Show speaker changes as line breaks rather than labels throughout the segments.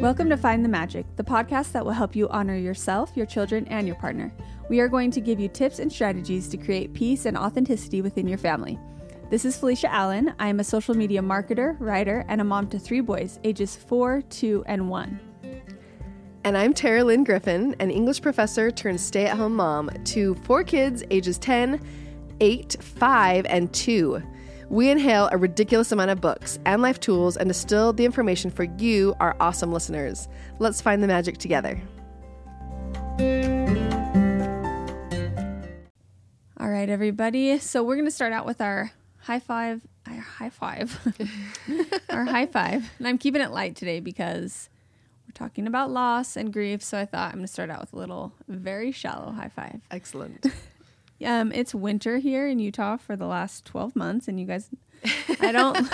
Welcome to Find the Magic, the podcast that will help you honor yourself, your children, and your partner. We are going to give you tips and strategies to create peace and authenticity within your family. This is Felicia Allen. I am a social media marketer, writer, and a mom to three boys, ages four, two, and one.
And I'm Tara Lynn Griffin, an English professor turned stay at home mom to four kids ages 10, 8, 5, and 2. We inhale a ridiculous amount of books and life tools and distill the information for you, our awesome listeners. Let's find the magic together.
All right, everybody. So we're going to start out with our high five. Our high five. our high five. And I'm keeping it light today because we're talking about loss and grief. So I thought I'm going to start out with a little, very shallow high five.
Excellent.
Um, it's winter here in Utah for the last 12 months, and you guys, I don't.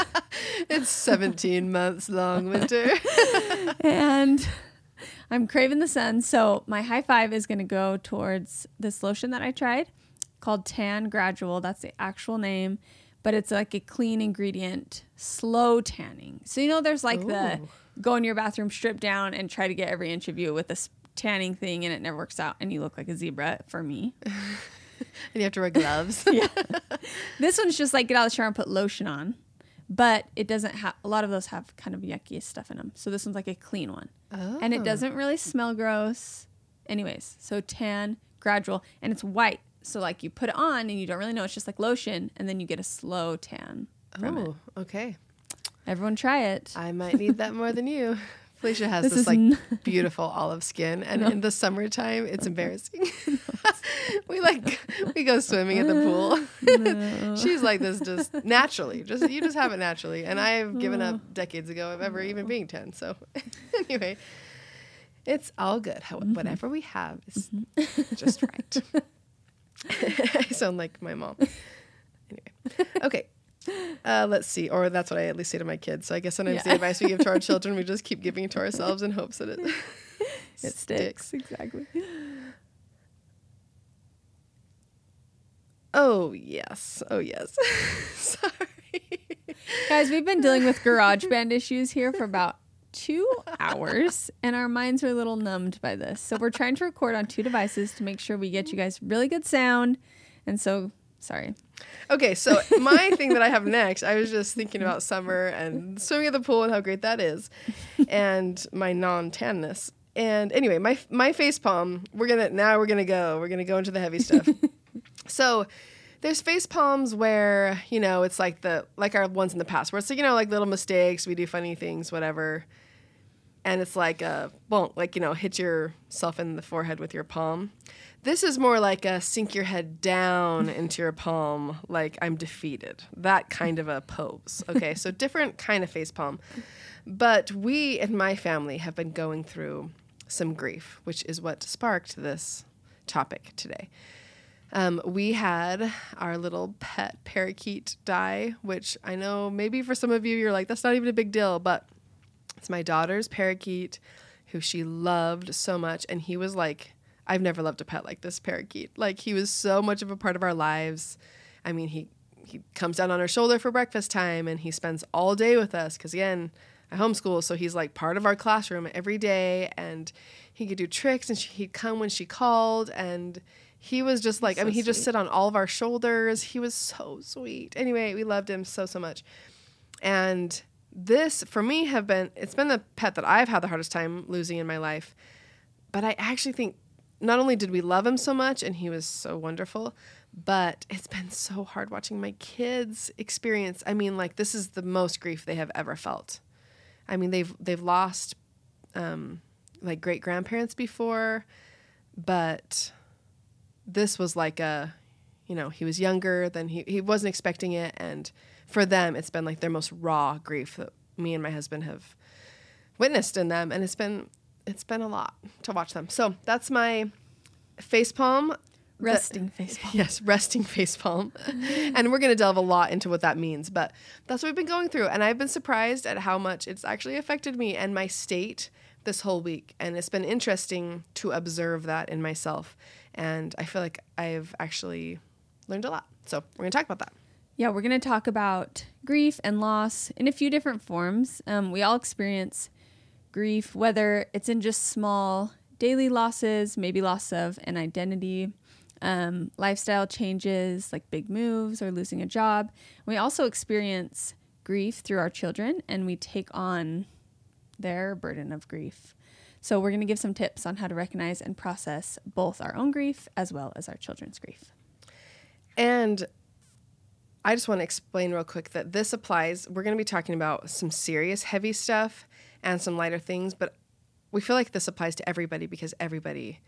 it's 17 months long winter.
and I'm craving the sun. So my high five is going to go towards this lotion that I tried called Tan Gradual. That's the actual name, but it's like a clean ingredient, slow tanning. So, you know, there's like Ooh. the go in your bathroom, strip down, and try to get every inch of you with this tanning thing, and it never works out, and you look like a zebra for me.
and you have to wear gloves.
yeah. This one's just like get out of the shower and put lotion on, but it doesn't have a lot of those have kind of yucky stuff in them. So this one's like a clean one, oh. and it oh. doesn't really smell gross. Anyways, so tan gradual, and it's white. So like you put it on and you don't really know. It's just like lotion, and then you get a slow tan. From oh,
okay.
Everyone try it.
I might need that more than you. Felicia has this, this like n- beautiful olive skin, and no. in the summertime, it's embarrassing. we like we go swimming at the pool. She's like this just naturally, just you just have it naturally, and I've given up decades ago of ever even being ten. So anyway, it's all good. How, mm-hmm. Whatever we have is mm-hmm. just right. I sound like my mom. Anyway, okay. Uh, let's see. Or that's what I at least say to my kids. So I guess sometimes yeah. the advice we give to our children, we just keep giving to ourselves in hopes that it,
it sticks. sticks. Exactly.
Oh, yes. Oh, yes. Sorry.
Guys, we've been dealing with GarageBand issues here for about two hours, and our minds are a little numbed by this. So we're trying to record on two devices to make sure we get you guys really good sound. And so Sorry.
Okay, so my thing that I have next, I was just thinking about summer and swimming at the pool and how great that is, and my non-tanness. And anyway, my my face palm. We're gonna now we're gonna go. We're gonna go into the heavy stuff. so there's face palms where you know it's like the like our ones in the past where it's like, you know like little mistakes we do funny things whatever and it's like a bonk like you know hit yourself in the forehead with your palm this is more like a sink your head down into your palm, like I'm defeated. That kind of a pose. Okay, so different kind of face palm. But we in my family have been going through some grief, which is what sparked this topic today. Um, we had our little pet parakeet die, which I know maybe for some of you you're like, that's not even a big deal, but it's my daughter's parakeet who she loved so much. And he was like I've never loved a pet like this parakeet. Like he was so much of a part of our lives. I mean, he he comes down on our shoulder for breakfast time and he spends all day with us because again, I homeschool, so he's like part of our classroom every day and he could do tricks and she, he'd come when she called and he was just like so I mean, he'd just sit on all of our shoulders. He was so sweet. Anyway, we loved him so so much. And this for me have been it's been the pet that I've had the hardest time losing in my life. But I actually think not only did we love him so much and he was so wonderful, but it's been so hard watching my kids experience. I mean, like this is the most grief they have ever felt. I mean, they've they've lost um, like great grandparents before, but this was like a, you know, he was younger than he he wasn't expecting it, and for them, it's been like their most raw grief that me and my husband have witnessed in them, and it's been it's been a lot to watch them. So that's my face palm.
Resting face palm.
Yes, resting face palm. and we're going to delve a lot into what that means, but that's what we've been going through. And I've been surprised at how much it's actually affected me and my state this whole week. And it's been interesting to observe that in myself. And I feel like I've actually learned a lot. So we're going to talk about that.
Yeah, we're going to talk about grief and loss in a few different forms. Um, we all experience grief, whether it's in just small daily losses, maybe loss of an identity, um, lifestyle changes like big moves or losing a job. We also experience grief through our children and we take on their burden of grief. So, we're going to give some tips on how to recognize and process both our own grief as well as our children's grief.
And I just want to explain real quick that this applies. We're going to be talking about some serious, heavy stuff and some lighter things, but we feel like this applies to everybody because everybody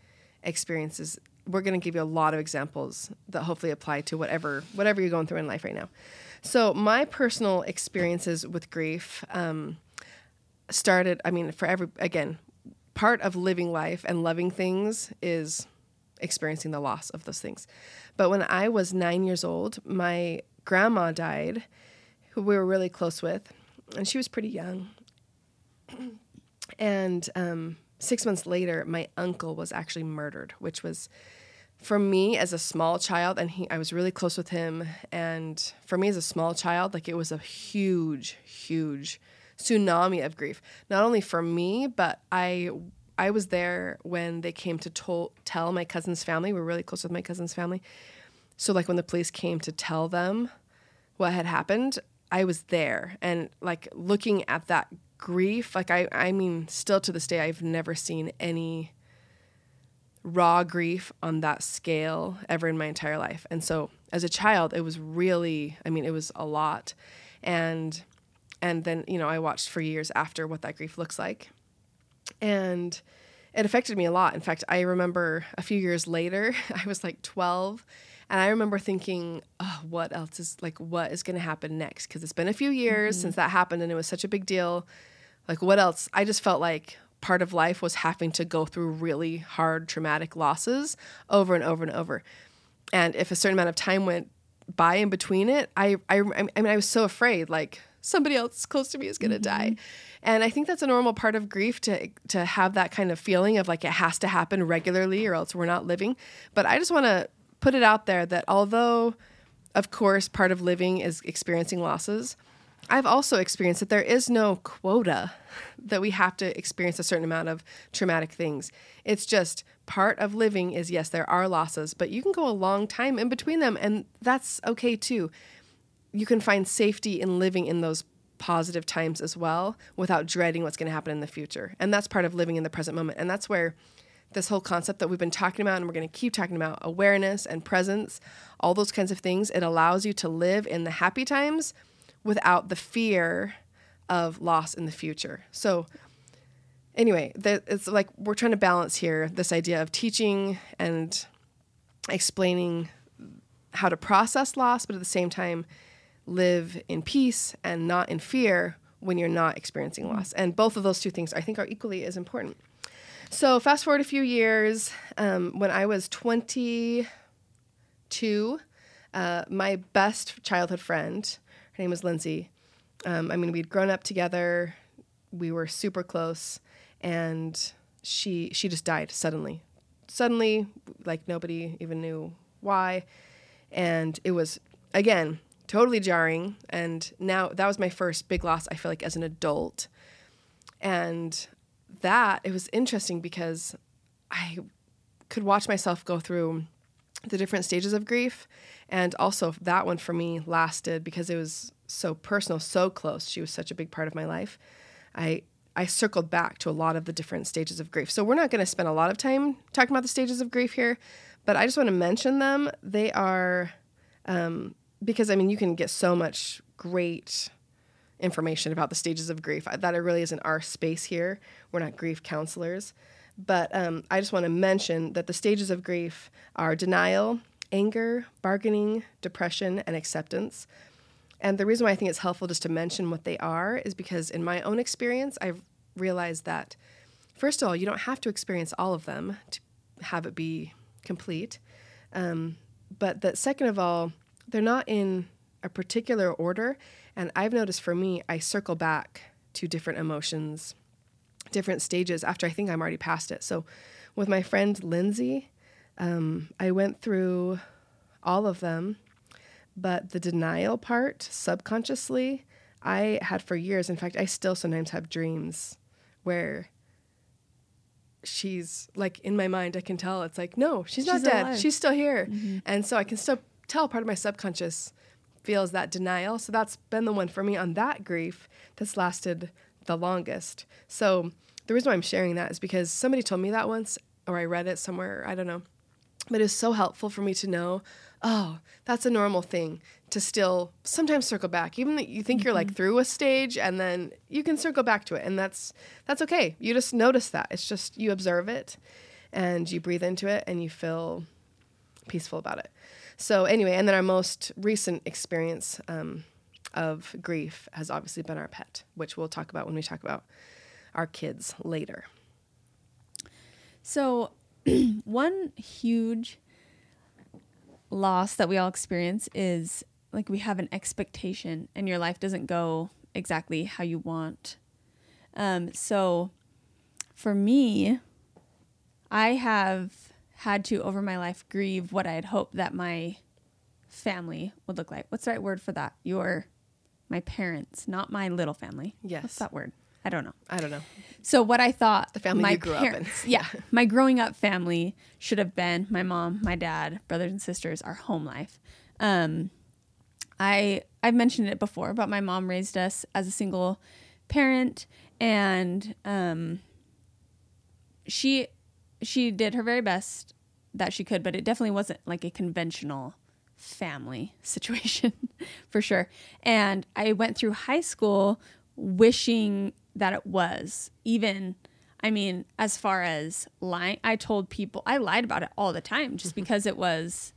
experiences. We're going to give you a lot of examples that hopefully apply to whatever whatever you're going through in life right now. So my personal experiences with grief um, started. I mean, for every again, part of living life and loving things is experiencing the loss of those things. But when I was nine years old, my grandma died, who we were really close with, and she was pretty young. and um, six months later, my uncle was actually murdered, which was for me as a small child, and he, I was really close with him. And for me as a small child, like it was a huge, huge tsunami of grief. Not only for me, but I I was there when they came to tol- tell my cousin's family. We are really close with my cousin's family. So like when the police came to tell them what had happened, I was there and like looking at that grief, like I I mean still to this day I've never seen any raw grief on that scale ever in my entire life. And so as a child, it was really, I mean, it was a lot. And and then, you know, I watched for years after what that grief looks like. And it affected me a lot. In fact, I remember a few years later, I was like 12, and I remember thinking, oh, what else is like, what is going to happen next? Because it's been a few years mm-hmm. since that happened and it was such a big deal. Like, what else? I just felt like part of life was having to go through really hard, traumatic losses over and over and over. And if a certain amount of time went by in between it, I, I, I mean, I was so afraid, like, somebody else close to me is going to mm-hmm. die. And I think that's a normal part of grief to to have that kind of feeling of like it has to happen regularly or else we're not living. But I just want to put it out there that although of course part of living is experiencing losses, I've also experienced that there is no quota that we have to experience a certain amount of traumatic things. It's just part of living is yes, there are losses, but you can go a long time in between them, and that's okay too. You can find safety in living in those positive times as well without dreading what's going to happen in the future. And that's part of living in the present moment. And that's where this whole concept that we've been talking about and we're going to keep talking about awareness and presence, all those kinds of things, it allows you to live in the happy times without the fear of loss in the future. So, anyway, it's like we're trying to balance here this idea of teaching and explaining how to process loss, but at the same time, live in peace and not in fear when you're not experiencing loss. And both of those two things I think are equally as important. So, fast forward a few years, um, when I was 22, uh, my best childhood friend, her name was Lindsay. Um, I mean, we'd grown up together, we were super close, and she she just died suddenly. Suddenly, like nobody even knew why, and it was again totally jarring. And now that was my first big loss, I feel like, as an adult. And that, it was interesting because I could watch myself go through the different stages of grief. And also, that one for me lasted because it was so personal, so close. She was such a big part of my life. I I circled back to a lot of the different stages of grief. So we're not going to spend a lot of time talking about the stages of grief here, but I just want to mention them. They are um, because I mean, you can get so much great information about the stages of grief. That really isn't our space here. We're not grief counselors. But um, I just want to mention that the stages of grief are denial, anger, bargaining, depression, and acceptance. And the reason why I think it's helpful just to mention what they are is because in my own experience, I've realized that, first of all, you don't have to experience all of them to have it be complete. Um, but that, second of all, they're not in a particular order. And I've noticed for me, I circle back to different emotions, different stages after I think I'm already past it. So with my friend Lindsay, um, I went through all of them, but the denial part subconsciously, I had for years. In fact, I still sometimes have dreams where she's like in my mind, I can tell it's like, no, she's, not dead.
alive.
She's still here. And so I can still tell part of my subconscious feels that denial. So that's been the one for me on that grief that's lasted the longest. So the reason why I'm sharing that is because somebody told me that once, or I read it somewhere, I don't know. But it's so helpful for me to know, oh, that's a normal thing to still sometimes circle back. Even that you think you're like mm-hmm. through a stage and then you can circle back to it. And that's that's okay. You just notice that. It's just you observe it and you breathe into it and you feel peaceful about it. So anyway, and then our most recent experience um, of grief has obviously been our pet, which we'll talk about when we talk about our kids later.
So, one huge loss that we all experience is like we have an expectation and your life doesn't go exactly how you want. Um, so, for me, I have had to over my life grieve what I had hoped that my family would look like. What's the right word for that? Your, my parents, not my little family.
Yes.
What's that word? I don't know.
I don't know.
So what I thought
The family
my
you grew up in.
parents- yeah, my growing up family should have been my mom, my dad, brothers and sisters, our home life. Um, I I've mentioned it before, but my mom raised us as a single parent, and um, she she did her very best that she could, but it definitely wasn't like a conventional family situation for sure. And I went through high school wishing that it was even I mean, as far as lying, I told people I lied about it all the time just mm-hmm. because it was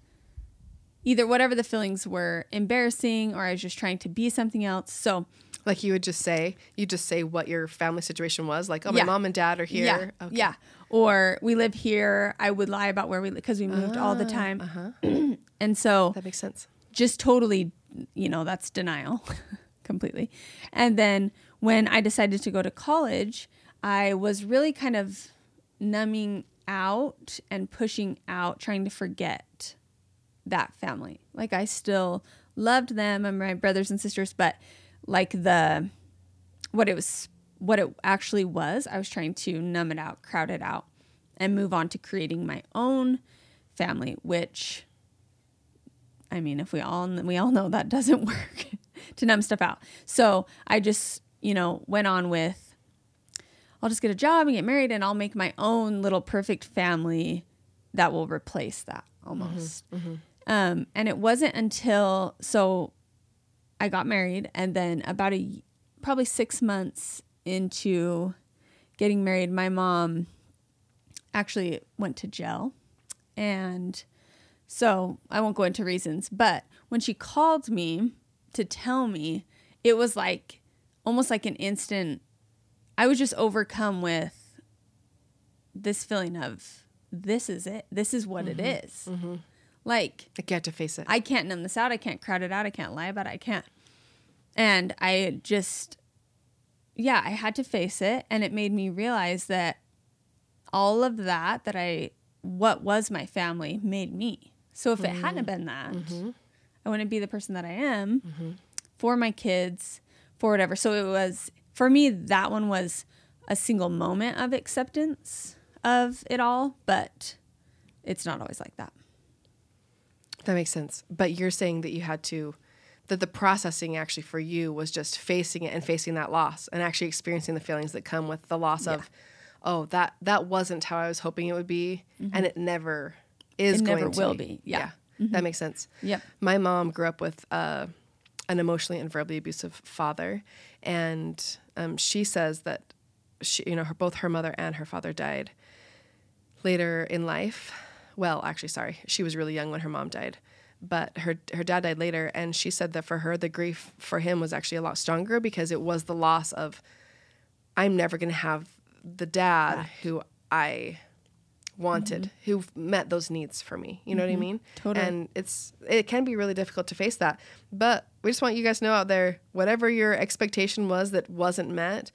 either whatever the feelings were embarrassing or I was just trying to be something else. So
Like you would just say, you just say what your family situation was, like, oh, my
Yeah.
mom and dad are here.
Yeah.
Okay.
Yeah. Or we live here. I would lie about where we live because we moved all the time.
Uh-huh.
and so
That makes sense.
just totally, you know, that's denial completely. And then when I decided to go to college, I was really kind of numbing out and pushing out, trying to forget that family. Like I still loved them and my brothers and sisters, but like the what it was what it actually was, I was trying to numb it out, crowd it out, and move on to creating my own family, which I mean, if we all we all know that doesn't work to numb stuff out. So I just, you know, went on with I'll just get a job and get married and I'll make my own little perfect family that will replace that almost. Um, and it wasn't until so I got married and then about a probably six months into getting married, my mom actually went to jail. And so I won't go into reasons, but when she called me to tell me, it was like almost like an instant, I was just overcome with this feeling of this is it. This is what it mm-hmm. is. Mm-hmm. Like,
Like you had to face it.
I can't numb this out. I can't crowd it out. I can't lie about it. I can't. And I just, yeah, I had to face it. And it made me realize that all of that, that I, what was my family, made me. So if it hadn't mm-hmm. been that, mm-hmm. I wouldn't be the person that I am mm-hmm. for my kids, for whatever. So it was, for me, that one was a single moment of acceptance of it all, but it's not always like that.
That makes sense. But you're saying that you had to, that the processing actually for you was just facing it and facing that loss and actually experiencing the feelings that come with the loss of, oh, that that wasn't how I was hoping it would be, and it never is
Mm-hmm. It
going
never
to
will be. Yeah. Mm-hmm.
that makes sense.
Yep.
My mom grew up with uh, an emotionally and verbally abusive father, and um, she says that she, you know, her, both her mother and her father died later in life. Well, actually, sorry, she was really young when her mom died, but her her dad died later, and she said that for her, the grief for him was actually a lot stronger because it was the loss of I'm never going to have the dad who I wanted, mm-hmm. who met those needs for me. You know what I mm-hmm. mean?
Totally.
And it's it can be really difficult to face that, but we just want you guys to know out there, whatever your expectation was that wasn't met,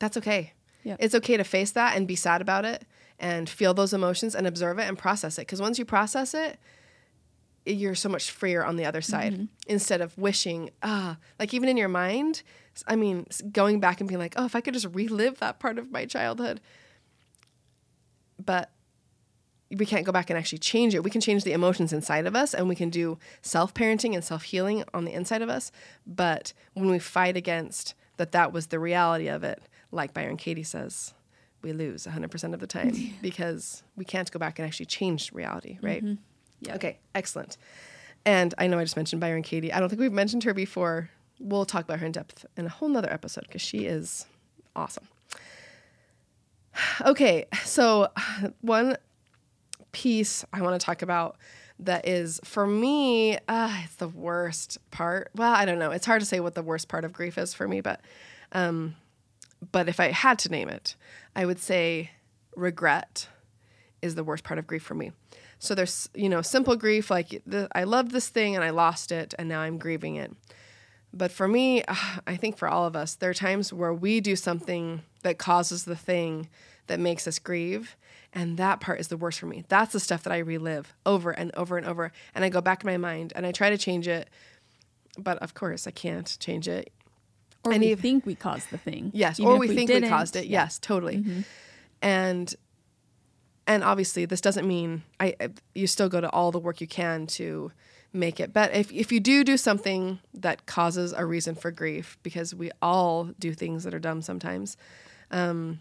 that's okay.
Yep.
It's okay to face that and be sad about it and feel those emotions and observe it and process it. Because once you process it, you're so much freer on the other side instead of wishing, ah, like even in your mind, I mean, going back and being like, oh, if I could just relive that part of my childhood. But we can't go back and actually change it. We can change the emotions inside of us and we can do self parenting and self healing on the inside of us. But when we fight against that, that was the reality of it, like Byron Katie says, we lose 100% of the time because we can't go back and actually change reality, right?
Mm-hmm. Yeah.
Okay, excellent. And I know I just mentioned Byron Katie. I don't think we've mentioned her before. We'll talk about her in depth in a whole nother episode because she is awesome. Okay, so one piece I want to talk about that is for me, uh, it's the worst part. Well, I don't know. It's hard to say what the worst part of grief is for me, but um, but if I had to name it, I would say regret is the worst part of grief for me. So there's, you know, simple grief like the, I loved this thing and I lost it and now I'm grieving it. But for me, I think for all of us, there are times where we do something that causes the thing that makes us grieve. And that part is the worst for me. That's the stuff that I relive over and over and over. And I go back in my mind and I try to change it. But of course, I can't change it.
Or
And
we
if-
think we caused the thing.
Yes, or
if
we, think we
didn't.
caused it. Yes, totally. And and obviously, this doesn't mean I, I you still go to all the work you can to make it. But if if you do do something that causes a reason for grief, because we all do things that are dumb sometimes. Um,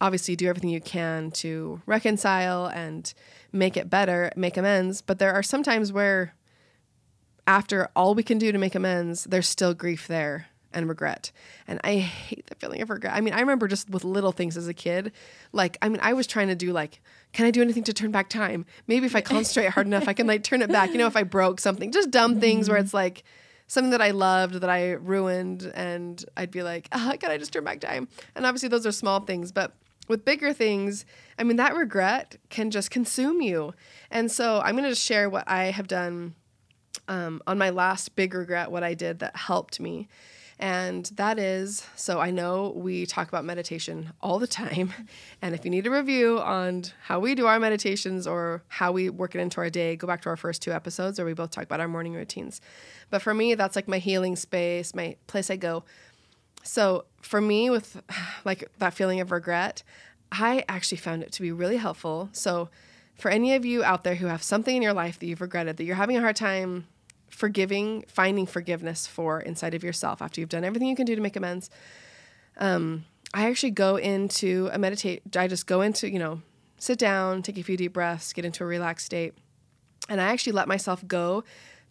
obviously, do everything you can to reconcile and make it better, make amends. But there are some times where after all we can do to make amends, there's still grief there and regret. And I hate the feeling of regret. I mean, I remember just with little things as a kid, like, I mean, I was trying to do like, can I do anything to turn back time? Maybe if I concentrate hard enough, I can like turn it back. You know, if I broke something, just dumb things where it's like something that I loved that I ruined, and I'd be like, ah, can I just turn back time? And obviously, those are small things, but with bigger things, I mean, that regret can just consume you. And so I'm going to share what I have done um, on my last big regret, what I did that helped me. And that is so I know we talk about meditation all the time. And if you need a review on how we do our meditations or how we work it into our day, go back to our first two episodes where we both talk about our morning routines. But for me, that's like my healing space, my place I go. So for me, with like that feeling of regret, I actually found it to be really helpful. So for any of you out there who have something in your life that you've regretted, that you're having a hard time forgiving, finding forgiveness for inside of yourself after you've done everything you can do to make amends, um, I actually go into a meditate. I just go into, you know, sit down, take a few deep breaths, get into a relaxed state. And I actually let myself go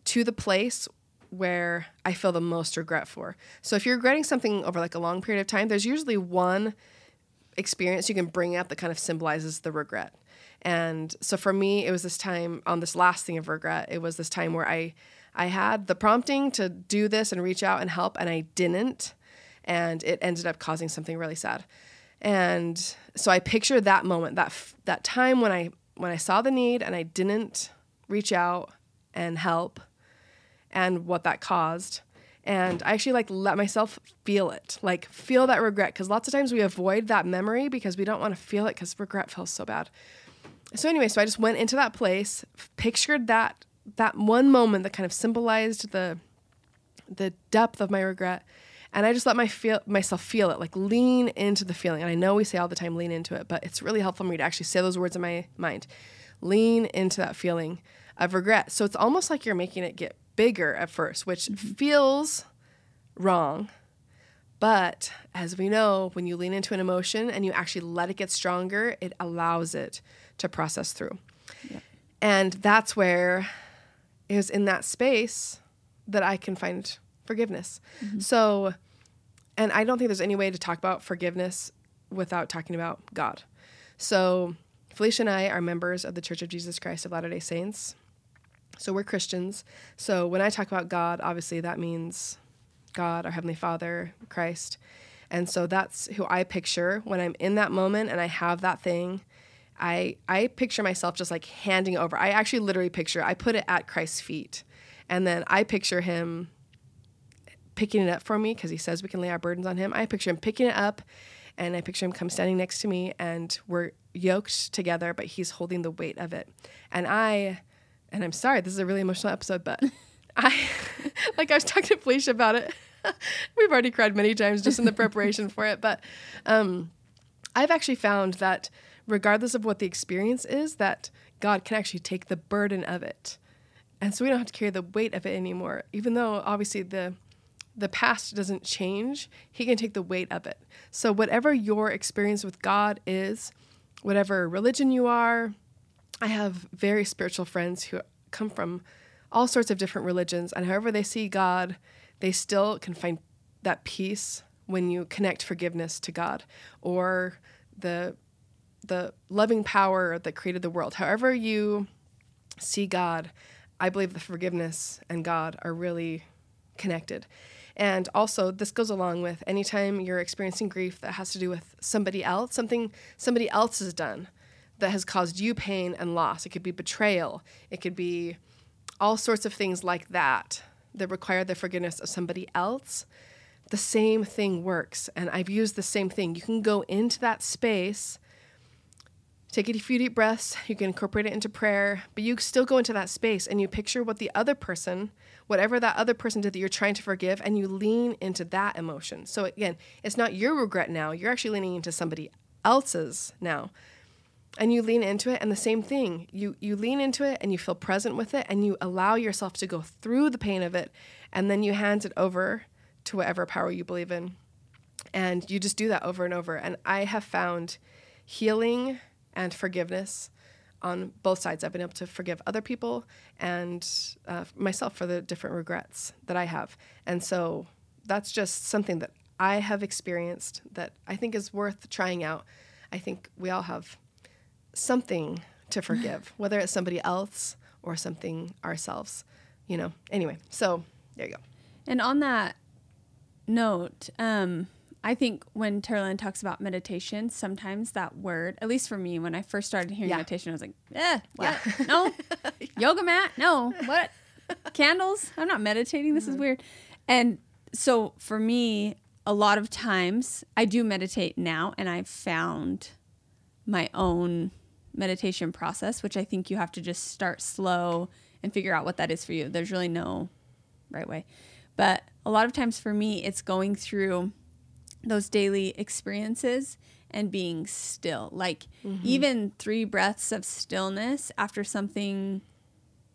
to the place where I feel the most regret for. So if you're regretting something over like a long period of time, there's usually one experience you can bring up that kind of symbolizes the regret. And so for me, it was this time on this last thing of regret. It was this time where I I had the prompting to do this and reach out and help, and I didn't, and it ended up causing something really sad. And so I picture that moment, that f- that time when I when I saw the need and I didn't reach out and help, and what that caused. And I actually like let myself feel it, like feel that regret, because lots of times we avoid that memory because we don't want to feel it because regret feels so bad. So anyway, so I just went into that place, pictured that that one moment that kind of symbolized the the depth of my regret, and I just let my feel myself feel it, like lean into the feeling. And I know we say all the time, lean into it, but it's really helpful for me to actually say those words in my mind. Lean into that feeling of regret. So it's almost like you're making it get bigger at first, which mm-hmm. feels wrong. But as we know, when you lean into an emotion and you actually let it get stronger, it allows it to process through. And that's where it was in that space that I can find forgiveness. Mm-hmm. So, and I don't think there's any way to talk about forgiveness without talking about God. So, Felicia and I are members of the Church of Jesus Christ of Latter day Saints. So, we're Christians. So, when I talk about God, obviously that means God, our Heavenly Father, Christ. And so that's who I picture when I'm in that moment and I have that thing. I I picture myself just like handing over. I actually literally picture I put it at Christ's feet. And then I picture him picking it up for me because he says we can lay our burdens on him. I picture him picking it up and I picture him come standing next to me and we're yoked together, but he's holding the weight of it. And I and I'm sorry, this is a really emotional episode, but I like I was talking to Felicia about it. We've already cried many times just in the preparation for it, but um, I've actually found that regardless of what the experience is, that God can actually take the burden of it, and so we don't have to carry the weight of it anymore. Even though obviously the the past doesn't change, He can take the weight of it. So whatever your experience with God is, whatever religion you are, I have very spiritual friends who come from all sorts of different religions, and however they see God, they still can find that peace when you connect forgiveness to God or the the loving power that created the world. However you see God, I believe the forgiveness and God are really connected. And also, this goes along with anytime you're experiencing grief that has to do with somebody else, something somebody else has done that has caused you pain and loss. It could be betrayal, it could be all sorts of things like that that require the forgiveness of somebody else. The same thing works. And I've used the same thing. You can go into that space, take a few deep breaths, you can incorporate it into prayer, but you still go into that space and you picture what the other person, whatever that other person did that you're trying to forgive, and you lean into that emotion. So again, it's not your regret now, you're actually leaning into somebody else's now. And you lean into it and the same thing. You you lean into it and you feel present with it and you allow yourself to go through the pain of it and then you hand it over to whatever power you believe in. And you just do that over and over. And i have found healing and forgiveness on both sides i've been able to forgive other people and uh, myself for the different regrets that i have and so that's just something that i have experienced that i think is worth trying out i think we all have something to forgive, whether it's somebody else or something ourselves, you know. Anyway, so there you go.
And on that note, um, I think when Tara Lynn talks about meditation, sometimes that word, at least for me, when I first started hearing
Yeah.
meditation, I was like, eh, what?
Yeah.
No. Yoga mat? No. What? Candles? I'm not meditating. This is weird. And so for me, a lot of times I do meditate now and I've found my own meditation process, which I think you have to just start slow and figure out what that is for you. There's really no right way. But a lot of times for me, it's going through those daily experiences and being still. Like mm-hmm. even three breaths of stillness after something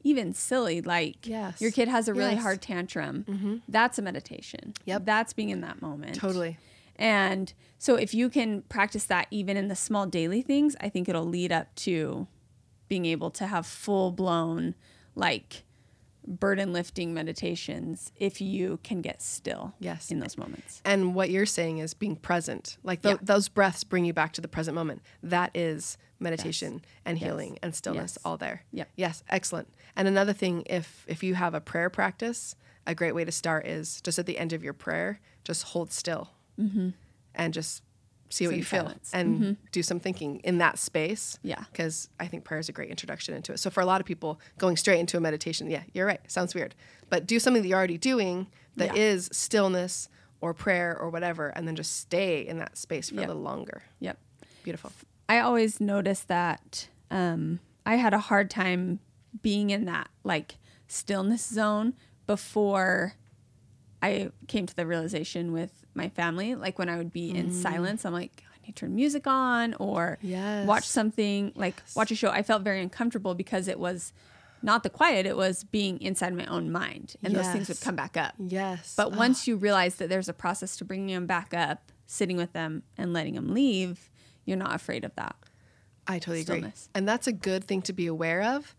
even silly, like
Yes.
your kid has a really
Yes.
hard tantrum. Mm-hmm. That's a meditation.
Yep.
That's being in that moment.
Totally.
And so if you can practice that even in the small daily things, I think it'll lead up to being able to have full blown like burden lifting meditations if you can get still
Yes.
in those moments.
And what you're saying is being present. Like
Yeah.
those breaths bring you back to the present moment. That is meditation and
Yes.
healing and stillness
Yes.
all there.
Yep.
Yes, excellent. And another thing if if you have a prayer practice, a great way to start is just at the end of your prayer, just hold still. Mm-hmm. And just see what you
in
feel
silence.
and do some thinking in that space.
Yeah.
Because I think prayer is a great introduction into it. So for a lot of people, going straight into a meditation, yeah, you're right. Sounds weird. But do something that you're already doing that
Yeah.
is stillness or prayer or whatever, and then just stay in that space for
Yep.
a little longer.
Yep.
Beautiful.
I always noticed that um, I had a hard time being in that like stillness zone before I came to the realization with my family. Like when I would be in mm. silence, I'm like, I need to turn music on or
Yes.
watch something, like watch a show. I felt very uncomfortable because it was not the quiet, it was being inside my own mind. And those things would come back up.
Yes.
But ah. once you realize that there's a process to bringing them back up, sitting with them and letting them leave, you're not afraid of that.
I totally agree. And that's a good thing to be aware of.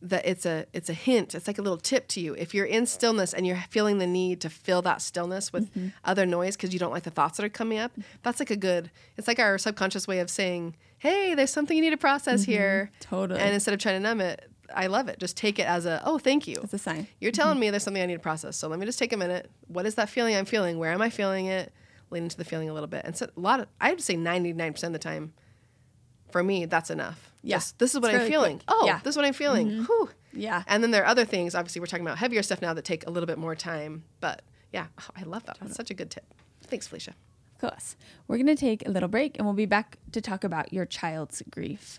That it's a it's a hint. It's like a little tip to you. If you're in stillness and you're feeling the need to fill that stillness with
Mm-hmm.
other noise because you don't like the thoughts that are coming up, that's like a good. It's like our subconscious way of saying, "Hey, there's something you need to process here."
Mm-hmm. Totally.
And instead of trying to numb it, I love it. Just take it as a, "Oh, thank you."
It's a sign.
You're telling me there's something I need to process. So let me just take a minute. What is that feeling I'm feeling? Where am I feeling it? Lean into the feeling a little bit. And so a lot of, I would say 99% of the time, for me, that's enough.
Yeah.
This is what I'm feeling.
quick.
Oh,
Yeah. Mm-hmm.
this is what I'm feeling. Whew.
Yeah.
And then there are other things. Obviously, we're talking about heavier stuff now that take a little bit more time. But yeah, oh, I love that. That's such a good tip. Thanks, Felicia.
Of course. We're going to take a little break and we'll be back to talk about your child's grief.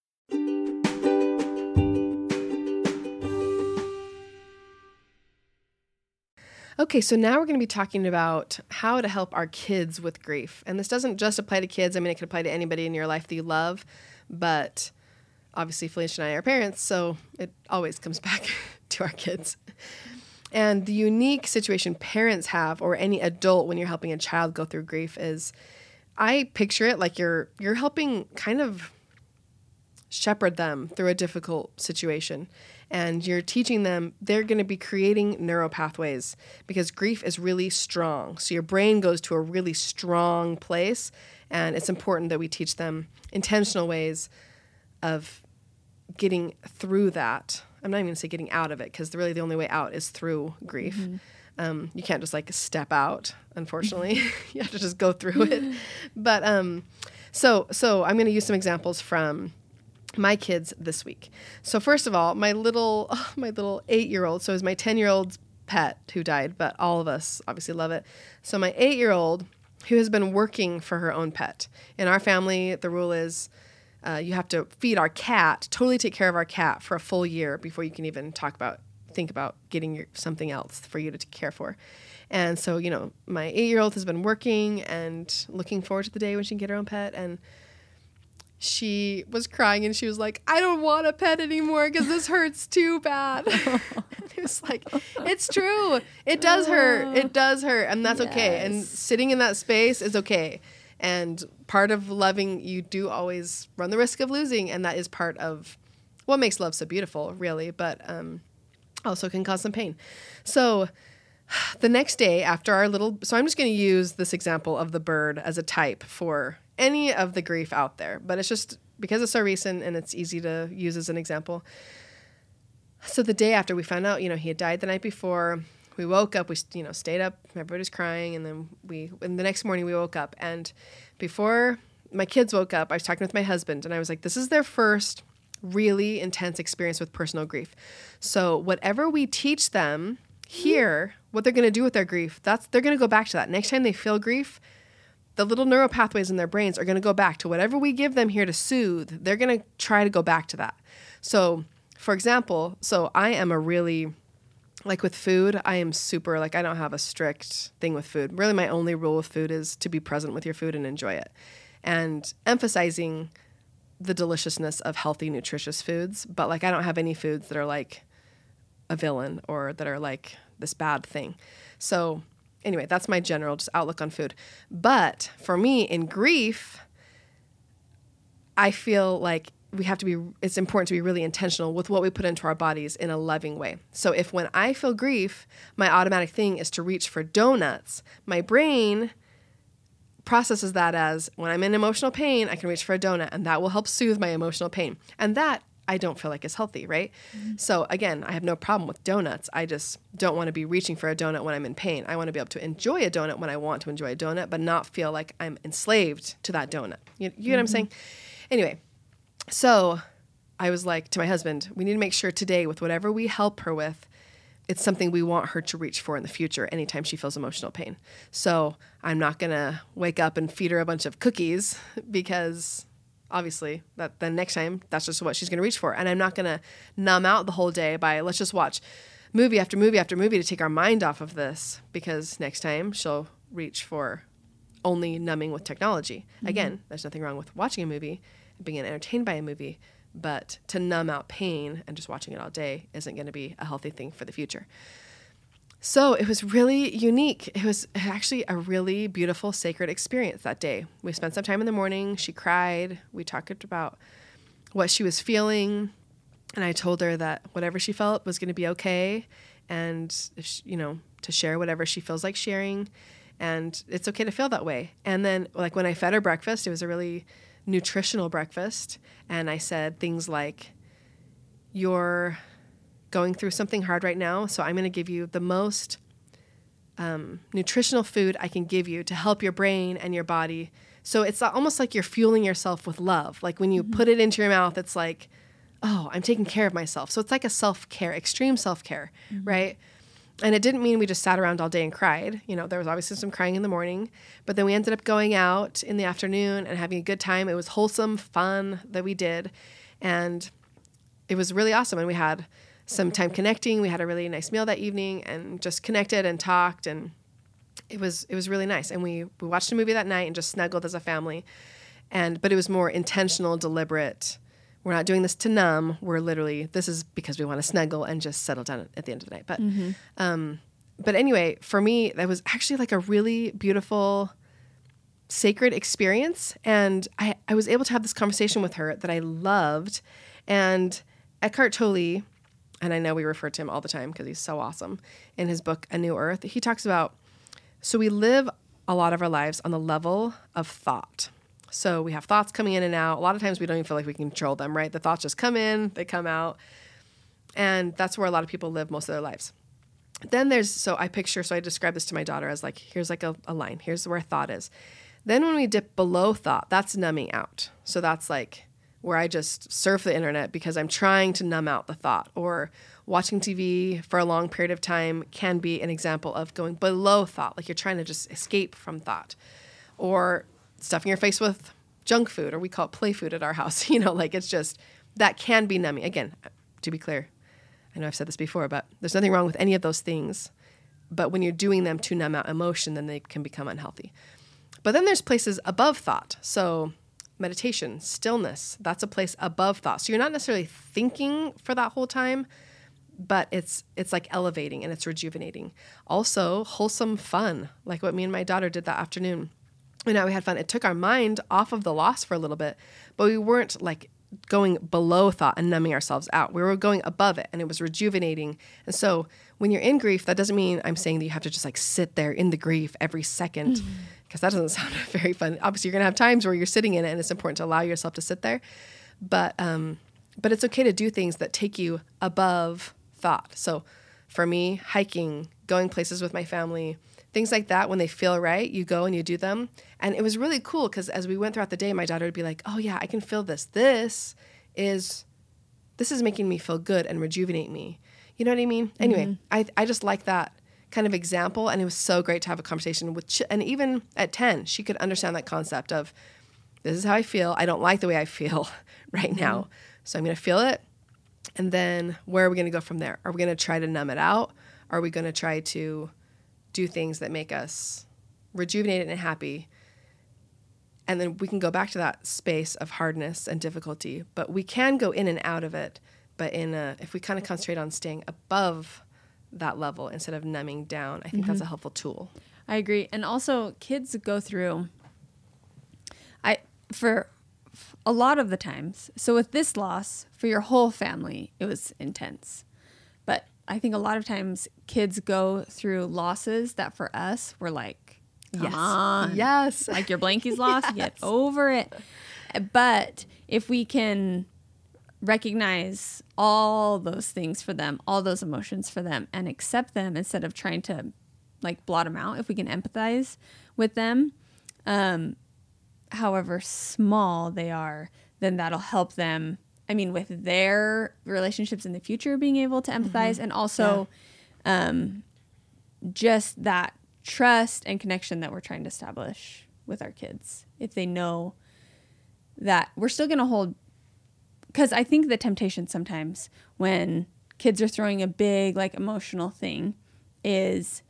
Okay, so now we're going to be talking about how to help our kids with grief. And this doesn't just apply to kids. I mean, it could apply to anybody in your life that you love, but obviously Felicia and I are parents, so it always comes back to our kids. And the unique situation parents have or any adult when you're helping a child go through grief is I picture it like you're you're helping kind of shepherd them through a difficult situation and you're teaching them they're going to be creating neural pathways because grief is really strong. So your brain goes to a really strong place and it's important that we teach them intentional ways of getting through that. I'm not even going to say getting out of it because really the only way out is through grief. Mm-hmm. um, you can't just like step out unfortunately. You have to just go through it. But um, so so i'm going to use some examples from my kids this week. So first of all, my little my little 8-year-old, so is my 10-year-old's pet who died, but all of us obviously love it. So my 8-year-old who has been working for her own pet. In our family, the rule is uh, you have to feed our cat, totally take care of our cat for a full year before you can even talk about think about getting your, something else for you to care for. And so, you know, my 8-year-old has been working and looking forward to the day when she can get her own pet and she was crying and she was like, I don't want a pet anymore because this hurts too bad. it was like, it's true. It does hurt. It does hurt. And that's yes. okay. And sitting in that space is okay. And part of loving, you do always run the risk of losing. And that is part of what makes love so beautiful, really, but um, also can cause some pain. So, the next day after our little so i'm just going to use this example of the bird as a type for any of the grief out there, but it's just because it's so recent and it's easy to use as an example. So the day after we found out, you know, he had died the night before, we woke up, we, you know, stayed up, everybody was crying. And then we, and the next morning we woke up. And before my kids woke up, I was talking with my husband and I was like, this is their first really intense experience with personal grief. So whatever we teach them here, what they're going to do with their grief, that's, they're going to go back to that. Next time they feel grief, the little neural pathways in their brains are going to go back to whatever we give them here to soothe. They're going to try to go back to that. So, for example, so I am a really like with food, I am super like I don't have a strict thing with food. Really my only rule with food is to be present with your food and enjoy it. And emphasizing the deliciousness of healthy nutritious foods, but like I don't have any foods that are like a villain or that are like this bad thing. So anyway, that's my general just outlook on food. But for me, in grief, I feel like we have to be it's important to be really intentional with what we put into our bodies in a loving way. So if when I feel grief, my automatic thing is to reach for donuts, my brain processes that as when I'm in emotional pain, I can reach for a donut and that will help soothe my emotional pain. And that I don't feel like is healthy, right? Mm-hmm. So again, I have no problem with donuts. I just don't want to be reaching for a donut when I'm in pain. I want to be able to enjoy a donut when I want to enjoy a donut, but not feel like I'm enslaved to that donut. You, you mm-hmm. get what I'm mm-hmm. saying? Anyway, so I was like to my husband, we need to make sure today with whatever we help her with, it's something we want her to reach for in the future anytime she feels emotional pain. So I'm not going to wake up and feed her a bunch of cookies because obviously that the next time that's just what she's going to reach for. And i'm not going to numb out the whole day by let's just watch movie after movie after movie to take our mind off of this because next time she'll reach for only numbing with technology. Mm-hmm. again there's nothing wrong with watching a movie and being entertained by a movie but to numb out pain and just watching it all day isn't going to be a healthy thing for the future so it was really unique. It was actually a really beautiful, sacred experience that day. We spent some time in the morning. She cried. We talked about what she was feeling. And I told her that whatever she felt was going to be okay. And, she, you know, to share whatever she feels like sharing. And it's okay to feel that way. And then, like, when I fed her breakfast, it was a really nutritional breakfast. And I said things like, You're going through something hard right now. So I'm going to give you the most um, nutritional food I can give you to help your brain and your body. So it's almost like you're fueling yourself with love. Like when you put it into your mouth, it's like, oh, I'm taking care of myself. So it's like a self care, extreme self care, right? And it didn't mean we just sat around all day and cried. You know, there was obviously some crying in the morning, but then we ended up going out in the afternoon and having a good time. It was wholesome, fun that we did. And it was really awesome. And we had some time connecting. We had a really nice meal that evening and just connected and talked and it was it was really nice. And we we watched a movie that night and just snuggled as a family. And but it was more intentional, deliberate. We're not doing this to numb. We're literally this is because we want to snuggle and just settle down at the end of the night. But um but anyway, for me that was actually like a really beautiful sacred experience and I, I was able to have this conversation with her that I loved and Eckhart Tolle and I know we refer to him all the time because he's so awesome in his book A New Earth. He talks about so we live a lot of our lives on the level of thought. So we have thoughts coming in and out. A lot of times we don't even feel like we can control them right? The thoughts just come in they come out. And that's where a lot of people live most of their lives. Then there's so I picture so I describe this to my daughter as like here's like a, a line. Here's where thought is. Then when we dip below thought that's numbing out. So that's like where I just surf the internet because I'm trying to numb out the thought or watching TV for a long period of time can be an example of going below thought like you're trying to just escape from thought or stuffing your face with junk food or we call it play food at our house you know like it's just that can be numbing again to be clear I know I've said this before, but there's nothing wrong with any of those things. But when you're doing them to numb out emotion, then they can become unhealthy. But then there's places above thought. So meditation, stillness, that's a place above thought. So you're not necessarily thinking for that whole time, but it's it's like elevating and it's rejuvenating. Also, wholesome fun, like what me and my daughter did that afternoon. And now we had fun. It took our mind off of the loss for a little bit, but we weren't like going below thought and numbing ourselves out. We were going above it and it was rejuvenating. And so when you're in grief, that doesn't mean I'm saying that you have to just like sit there in the grief every second because that doesn't sound very fun. Obviously, you're going to have times where you're sitting in it and it's important to allow yourself to sit there. But um but it's okay to do things that take you above thought. So for me, hiking, going places with my family, things like that when they feel right you go and you do them and it was really cool because as we went throughout the day my daughter would be like oh yeah i can feel this this is this is making me feel good and rejuvenate me you know what i mean? Anyway mm-hmm. I, I just like that kind of example and it was so great to have a conversation with ch- and even at 10 she could understand that concept of this is how i feel. I don't like the way i feel right mm-hmm. now. So i'm going to feel it and then where are we going to go from there? Are we going to try to numb it out? Are we going to try to do things that make us rejuvenated and happy. And then we can go back to that space of hardness and difficulty, but we can go in and out of it. But in a, if we kind of concentrate on staying above that level instead of numbing down, I think that's a mm-hmm. helpful tool.
I agree. And also kids go through I for a lot of the times. So with this loss for your whole family, it was intense. But I think a lot of times kids go through losses that for us were like, come
Yes.
on.
Yes.
Like your blankie's lost, get over it. But if we can recognize all those things for them, all those emotions for them, and accept them instead of trying to like blot them out, if we can empathize with them, um, however small they are, then that'll help them. I mean, with their relationships in the future, being able to empathize, and also um, just that trust and connection that we're trying to establish with our kids. If they know that we're still going to hold, because I think the temptation sometimes when kids are throwing a big, like, emotional thing is,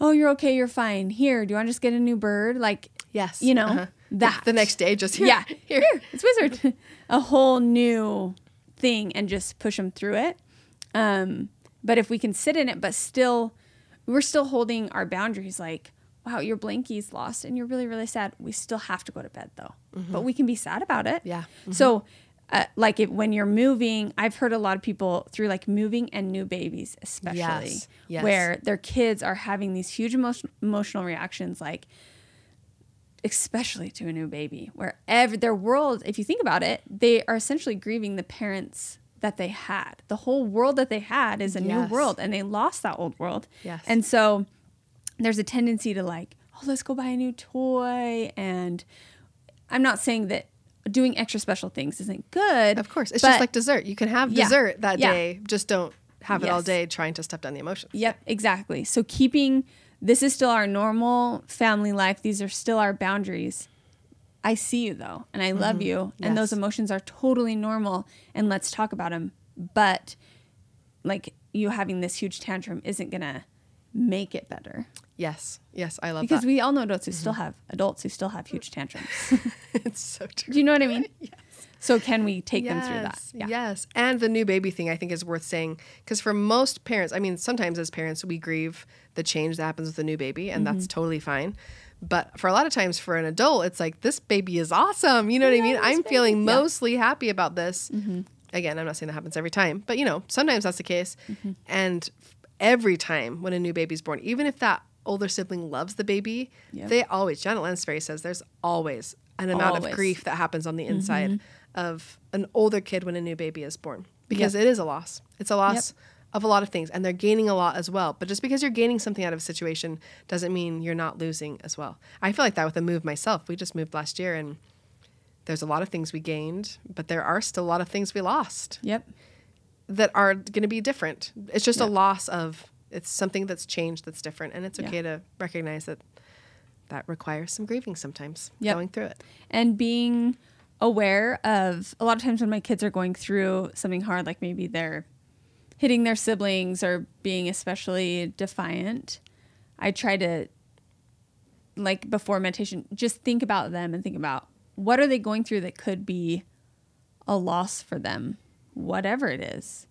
oh, you're okay, you're fine. Here, do you want to just get a new bird? Like,
Yes.
you know,
Uh-huh.
that.
The next day, just here.
yeah,
Here.
here, it's wizard. a whole new thing and just push them through it. Um, but if we can sit in it, but still, we're still holding our boundaries. Like, wow, your blankie's lost and you're really, really sad. We still have to go to bed though, but we can be sad about it.
Yeah.
So, uh, like if, when you're moving, I've heard a lot of people through like moving and new babies, especially
Yes. Yes.
where their kids are having these huge emotion, emotional reactions, like especially to a new baby, where every, their world, if you think about it, they are essentially grieving the parents that they had. The whole world that they had is a new world, and they lost that old world.
Yes.
And so there's a tendency to like, oh, let's go buy a new toy. And I'm not saying that doing extra special things isn't good.
Of course, it's just like dessert. You can have
Yeah.
dessert that
Yeah.
day, just don't have it all day trying to step down the emotions.
Yep, exactly. So keeping this is still our normal family life. These are still our boundaries. I see you though, and I love mm-hmm. you, and those emotions are totally normal. And let's talk about them. But like you having this huge tantrum isn't gonna make it better
Yes, yes, I love
because
that.
we all know adults who still have adults who still have huge tantrums.
it's so true.
Do you know what I mean? yes. So can we take them through that?
Yes, Yes. And the new baby thing I think is worth saying because for most parents, I mean, sometimes as parents, we grieve the change that happens with the new baby, and that's
Mm-hmm.
totally fine. But for a lot of times, for an adult, it's like, this baby is awesome. You know what I mean? I'm feeling
Yeah. Mm-hmm.
mostly happy about this. Again, I'm not saying that happens every time, but you know, sometimes that's the case.
Mm-hmm.
And every time when a new baby's born, even if that older sibling loves the baby,
Yep.
they always, Janet Lansbury says, there's always an amount of grief that happens on the mm-hmm. inside of an older kid when a new baby is born because
Yep.
it is a loss. It's a loss of a lot of things and they're gaining a lot as well. But just because you're gaining something out of a situation doesn't mean you're not losing as well. I feel like that with a move myself. We just moved last year and there's a lot of things we gained, but there are still a lot of things we lost
Yep.
that are going to be different. It's just a loss of it's something that's changed that's different and it's
Yeah.
okay to recognize that that requires some grieving sometimes
Yep.
going through it.
and being aware of a lot of times when my kids are going through something hard like maybe they're hitting their siblings or being especially defiant i try to like before meditation just think about them and think about what are they going through that could be a loss for them whatever it is.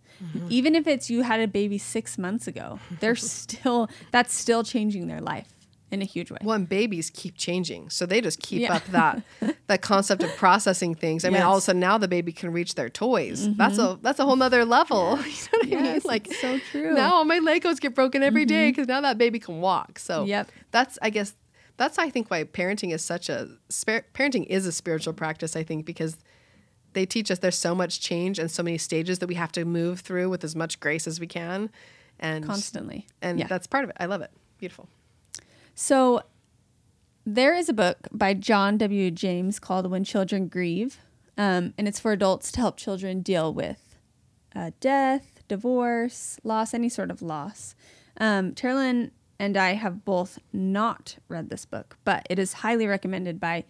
Even if it's you had a baby 6 months ago they're still that's still changing their life in a huge way
Well, and babies keep changing, so they just keep
Yeah.
up that that concept of processing things. I mean, all of a sudden now the baby can reach their toys. That's a that's a whole nother level. you know what I mean?
Yes,
Like
so true. Mm-hmm.
Now all my Legos get broken every day because now that baby can walk. So
Yep.
that's I guess that's I think why parenting is such a parenting is a spiritual practice. I think because they teach us there's so much change and so many stages that we have to move through with as much grace as we can, and
constantly
and
Yeah.
that's part of it. I love it. Beautiful.
So there is a book by John W. James called When Children Grieve, um, and it's for adults to help children deal with uh, death, divorce, loss, any sort of loss. Um, Tara Lynn and I have both not read this book, but it is highly recommended by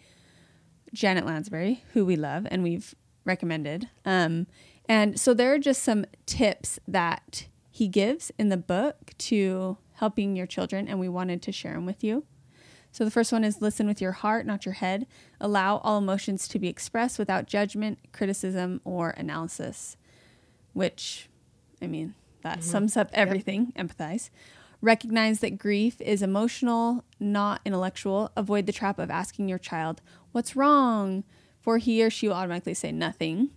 Janet Lansbury, who we love and we've recommended. Um, and so there are just some tips that he gives in the book to helping your children, and we wanted to share them with you. So the first one is listen with your heart, not your head. Allow all emotions to be expressed without judgment, criticism, or analysis, which, I mean, that sums up everything. Empathize. Recognize that grief is emotional, not intellectual. Avoid the trap of asking your child, What's wrong? For he or she will automatically say nothing,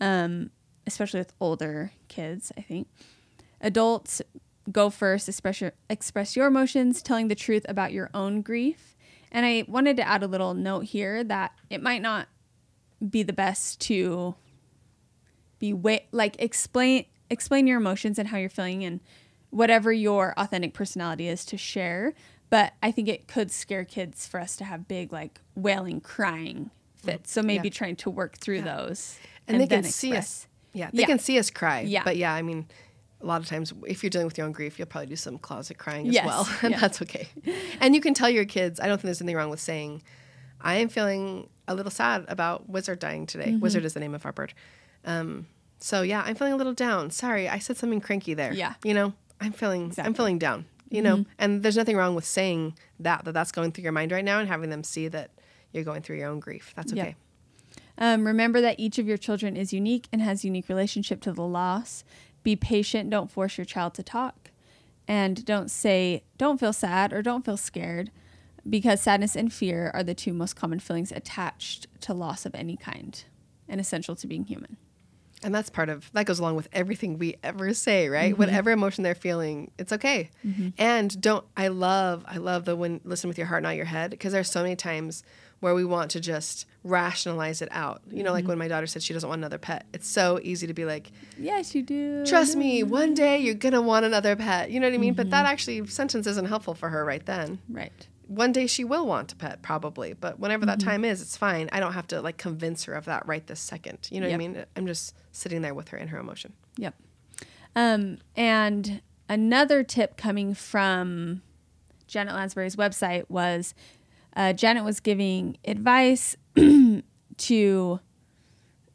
um, especially with older kids, I think. Adults, go first, express your, express your emotions, telling the truth about your own grief. And I wanted to add a little note here that it might not be the best to be wa- like explain explain your emotions and how you're feeling and whatever your authentic personality is to share but i think it could scare kids for us to have big like wailing crying fits so maybe
Yeah.
trying to work through those
and, they can
then
see us. Yeah, they
Yeah.
can see us cry.
Yeah.
but yeah, I mean, a lot of times if you're dealing with your own grief, you'll probably do some closet crying as
Yes,
well, and
yeah.
that's okay. And you can tell your kids. I don't think there's anything wrong with saying, "I am feeling a little sad about Wizard dying today."
Mm-hmm.
Wizard is the name of our bird. Um, so yeah, I'm feeling a little down. Sorry, I said something cranky there.
Yeah.
you know, I'm feeling I'm
Mm-hmm.
feeling down. You know, and there's nothing wrong with saying that that that's going through your mind right now, and having them see that you're going through your own grief. That's okay.
Um, remember that each of your children is unique and has unique relationship to the loss. Be patient. Don't force your child to talk, and don't say don't feel sad or don't feel scared, because sadness and fear are the two most common feelings attached to loss of any kind, and essential to being human.
And that's part of that goes along with everything we ever say, right? Whatever emotion they're feeling, it's okay. And don't I love I love the when listen with your heart, not your head, because there's so many times where we want to just rationalize it out. You know, like when my daughter said she doesn't want another pet. It's so easy to be like,
Yes, you do.
trust me, one day you're going to want another pet. You know what I mean? But that actually sentence isn't helpful for her right then.
Right.
One day she will want a pet probably, but whenever that time is, it's fine. I don't have to like convince her of that right this second. You know what I mean? I'm just sitting there with her in her emotion.
Yep. Um, and another tip coming from Janet Lansbury's website was uh, Janet was giving advice to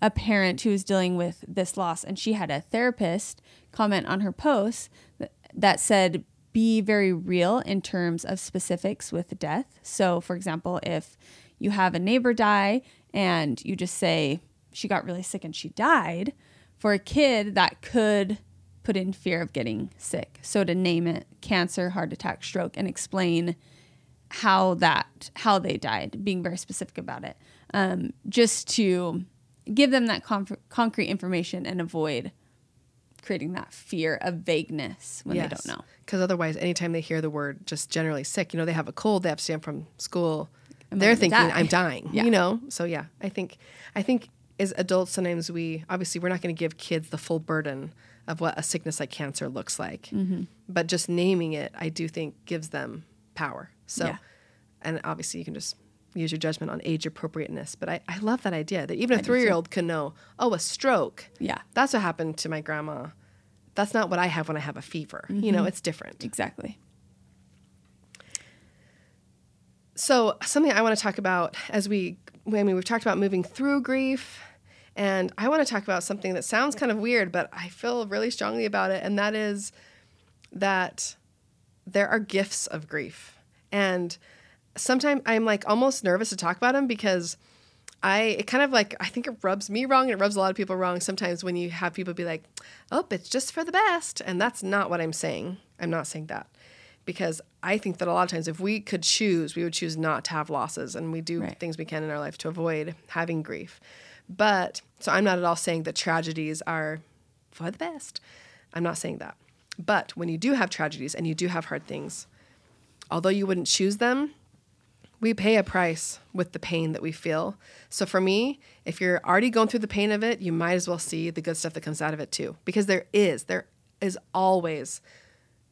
a parent who was dealing with this loss, and she had a therapist comment on her post that, that said, be very real in terms of specifics with death. So, for example, if you have a neighbor die and you just say she got really sick and she died, for a kid, that could put in fear of getting sick. So, to name it cancer, heart attack, stroke, and explain how that how they died being very specific about it um, just to give them that conf- concrete information and avoid creating that fear of vagueness when they don't know
Because otherwise, anytime they hear the word just generally sick, you know, they have a cold, they have to stand from school. they're thinking,
die.
I'm dying.
Yeah.
You know? So yeah, I think I think as adults sometimes we obviously we're not going to give kids the full burden of what a sickness like cancer looks like.
Mm-hmm.
But just naming it, I do think gives them power. So
Yeah.
and obviously you can just use your judgment on age appropriateness. But I, I love that idea that even a three year old can know, oh, a stroke.
Yeah.
That's what happened to my grandma. That's not what I have when I have a fever. You know, it's different.
exactly
So, something I want to talk about as we, I mean, we've talked about moving through grief, and I want to talk about something that sounds kind of weird, but I feel really strongly about it, and that is that there are gifts of grief. And sometimes I'm like almost nervous to talk about them because I, it kind of like, I think it rubs me wrong and it rubs a lot of people wrong sometimes when you have people be like, oh, it's just for the best. And that's not what I'm saying. I'm not saying that because I think that a lot of times if we could choose, we would choose not to have losses and we do
Right.
things we can in our life to avoid having grief. But so I'm not at all saying that tragedies are for the best. I'm not saying that. But when you do have tragedies and you do have hard things, although you wouldn't choose them, we pay a price with the pain that we feel. So for me, if you're already going through the pain of it, you might as well see the good stuff that comes out of it too. Because there is, there is always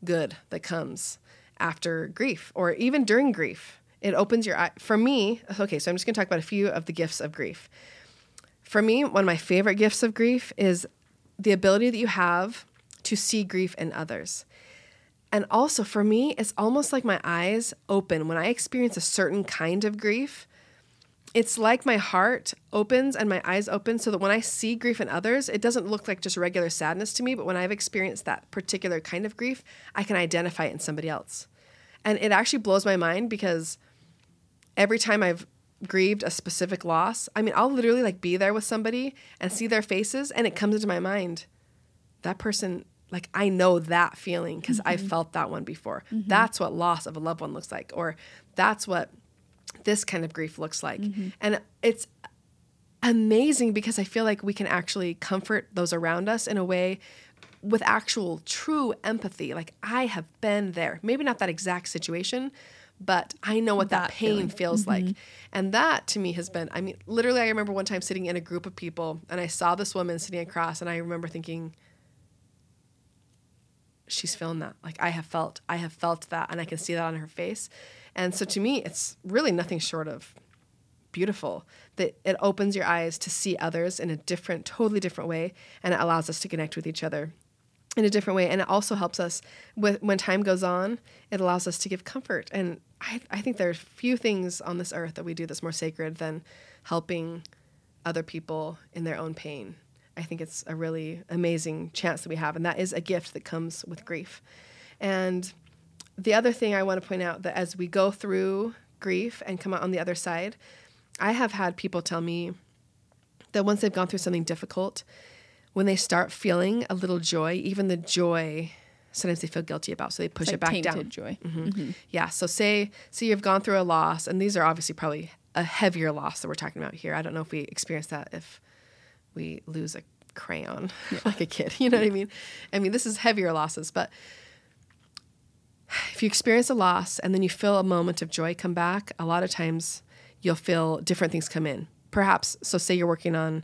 good that comes after grief or even during grief. It opens your eye. For me, okay, so I'm just to talk about a few of the gifts of grief. For me, one of my favorite gifts of grief is the ability that you have to see grief in others. And also for me, it's almost like my eyes open when I experience a certain kind of grief. It's like my heart opens and my eyes open so that when I see grief in others, it doesn't look like just regular sadness to me, but when I've experienced that particular kind of grief, I can identify it in somebody else. And it actually blows my mind because every time I've grieved a specific loss, I mean, I'll literally like be there with somebody and see their faces and it comes into my mind that person like i know that feeling because i mm-hmm. felt that one before. Mm-hmm. That's what loss of a loved one looks like or that's what this kind of grief looks like. Mm-hmm. And it's amazing because i feel like we can actually comfort those around us in a way with actual true empathy. Like i have been there. Maybe not that exact situation but i know what that,
That
pain
feeling.
feels like. And that to me has been i mean literally i remember one time sitting in a group of people and i saw this woman sitting across and i remember thinking she's feeling that. Like I have felt, I have felt that, and I can see that on her face. And so to me, it's really nothing short of beautiful that it opens your eyes to see others in a different, totally different way, and it allows us to connect with each other in a different way. And it also helps us with when time goes on, it allows us to give comfort. And I, I think there's few things on this earth that we do that's more sacred than helping other people in their own pain. I think it's a really amazing chance that we have, and that is a gift that comes with grief. And the other thing I want to point out that as we go through grief and come out on the other side, I have had people tell me that once they've gone through something difficult, when they start feeling a little joy, even the joy, sometimes they feel guilty about, so they push
It's
it back
like
down.
joy. Mm-hmm. Mm-hmm.
Yeah. So say say you've gone through a loss, and these are obviously probably a heavier loss that we're talking about here. I don't know if we experience that if we lose a crayon like a kid. You know what I mean? I mean this is heavier losses, but if you experience a loss and then you feel a moment of joy come back, a lot of times you'll feel different things come in. Perhaps, so say you're working on,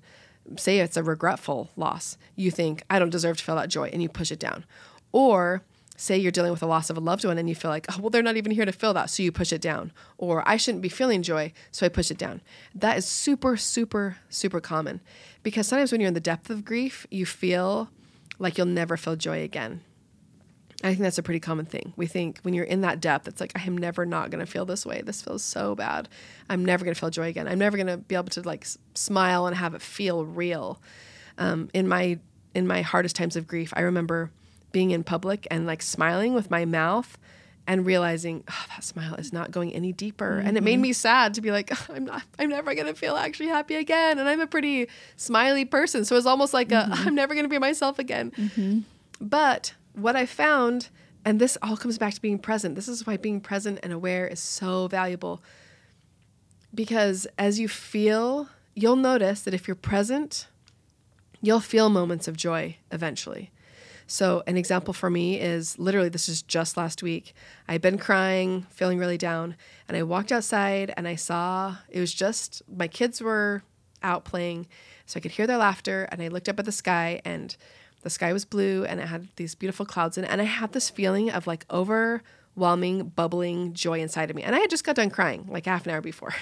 say it's a regretful loss. You think, I don't deserve to feel that joy, and you push it down. Or say you're dealing with the loss of a loved one and you feel like, oh, well, they're not even here to feel that. So you push it down. Or I shouldn't be feeling joy. So I push it down. That is super, super, super common because sometimes when you're in the depth of grief, you feel like you'll never feel joy again. I think that's a pretty common thing. We think when you're in that depth, it's like, I am never not going to feel this way. This feels so bad. I'm never going to feel joy again. I'm never going to be able to like s- smile and have it feel real. Um, in my in my hardest times of grief, I remember being in public and like smiling with my mouth and realizing oh, that smile is not going any deeper mm-hmm. and it made me sad to be like oh, i'm not i'm never going to feel actually happy again and i'm a pretty smiley person so it's almost like mm-hmm. a i'm never going to be myself again mm-hmm. but what i found and this all comes back to being present this is why being present and aware is so valuable because as you feel you'll notice that if you're present you'll feel moments of joy eventually so, an example for me is literally this is just last week. I had been crying, feeling really down, and I walked outside and I saw it was just my kids were out playing, so I could hear their laughter. And I looked up at the sky, and the sky was blue, and it had these beautiful clouds in. And I had this feeling of like overwhelming, bubbling joy inside of me. And I had just got done crying like half an hour before.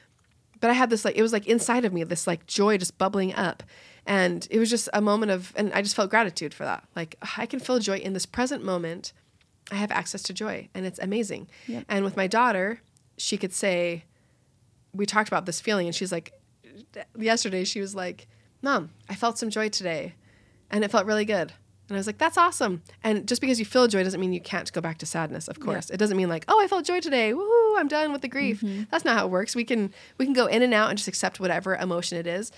but I had this like, it was like inside of me, this like joy just bubbling up. And it was just a moment of, and I just felt gratitude for that. Like, I can feel joy in this present moment. I have access to joy, and it's amazing. Yep. And with my daughter, she could say, we talked about this feeling, and she's like, yesterday, she was like, Mom, I felt some joy today, and it felt really good. And I was like, that's awesome. And just because you feel joy doesn't mean you can't go back to sadness, of course. Yeah. It doesn't mean like, oh, I felt joy today. Woohoo, I'm done with the grief. Mm-hmm. That's not how it works. We can we can go in and out and just accept whatever emotion it is.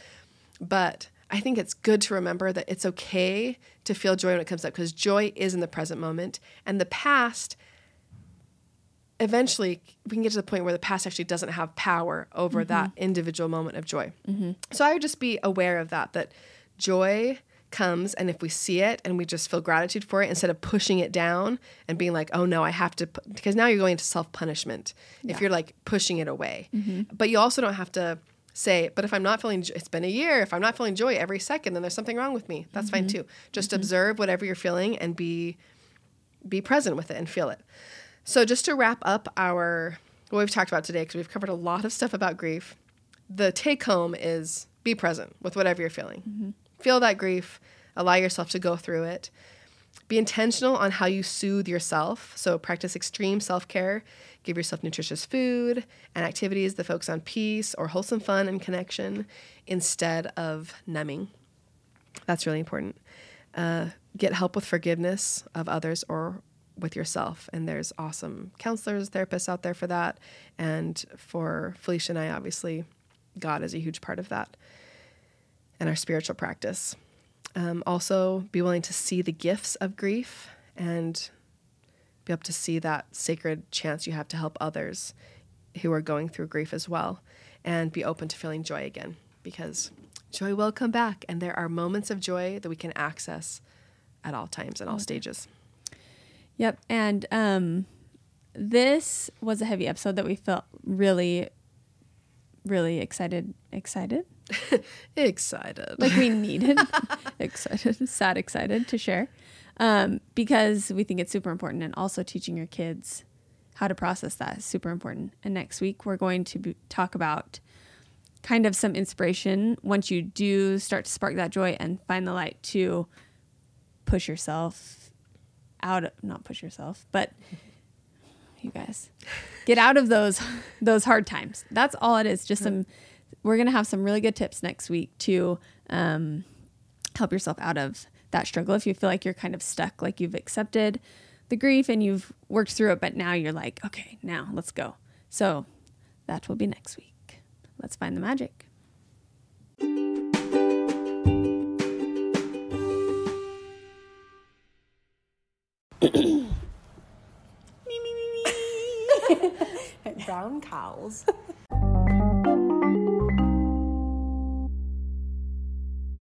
But I think it's good to remember that it's okay to feel joy when it comes up because joy is in the present moment. And the past, eventually, we can get to the point where the past actually doesn't have power over mm-hmm. that individual moment of joy. Mm-hmm. So I would just be aware of that, that joy comes and if we see it and we just feel gratitude for it instead of pushing it down and being like oh no i have to because now you're going into self-punishment yeah. if you're like pushing it away mm-hmm. but you also don't have to say, but if I'm not feeling, it's been a year. If I'm not feeling joy every second, then there's something wrong with me. That's mm-hmm. fine too. Just mm-hmm. observe whatever you're feeling and be be present with it and feel it. So just to wrap up our what we've talked about today, because we've covered a lot of stuff about grief. The take home is be present with whatever you're feeling. Mm-hmm. Feel that grief. Allow yourself to go through it. Be intentional on how you soothe yourself. So practice extreme self care Give yourself nutritious food and activities that focus on peace or wholesome fun and connection instead of numbing. That's really important. Uh, get help with forgiveness of others or with yourself. And there's awesome counselors, therapists out there for that. And for Felicia and I, obviously, God is a huge part of that and our spiritual practice. Um, also, be willing to see the gifts of grief and be able to see that sacred chance you have to help others who are going through grief as well and be open to feeling joy again because joy will come back and there are moments of joy that we can access at all times and all stages.
Yep. And um, this was a heavy episode that we felt really, really excited. Excited?
excited.
Like we needed. excited. Sad, excited to share um, because we think it's super important. And also teaching your kids how to process that is super important. And next week, we're going to be, talk about kind of some inspiration once you do start to spark that joy and find the light to push yourself out of, not push yourself, but you guys get out of those those hard times. That's all it is. Just some we're going to have some really good tips next week to um, help yourself out of that struggle. If you feel like you're kind of stuck, like you've accepted the grief and you've worked through it, but now you're like, okay, now let's go. So that will be next week. Let's find the magic. Me, me, me, me.
Brown cows.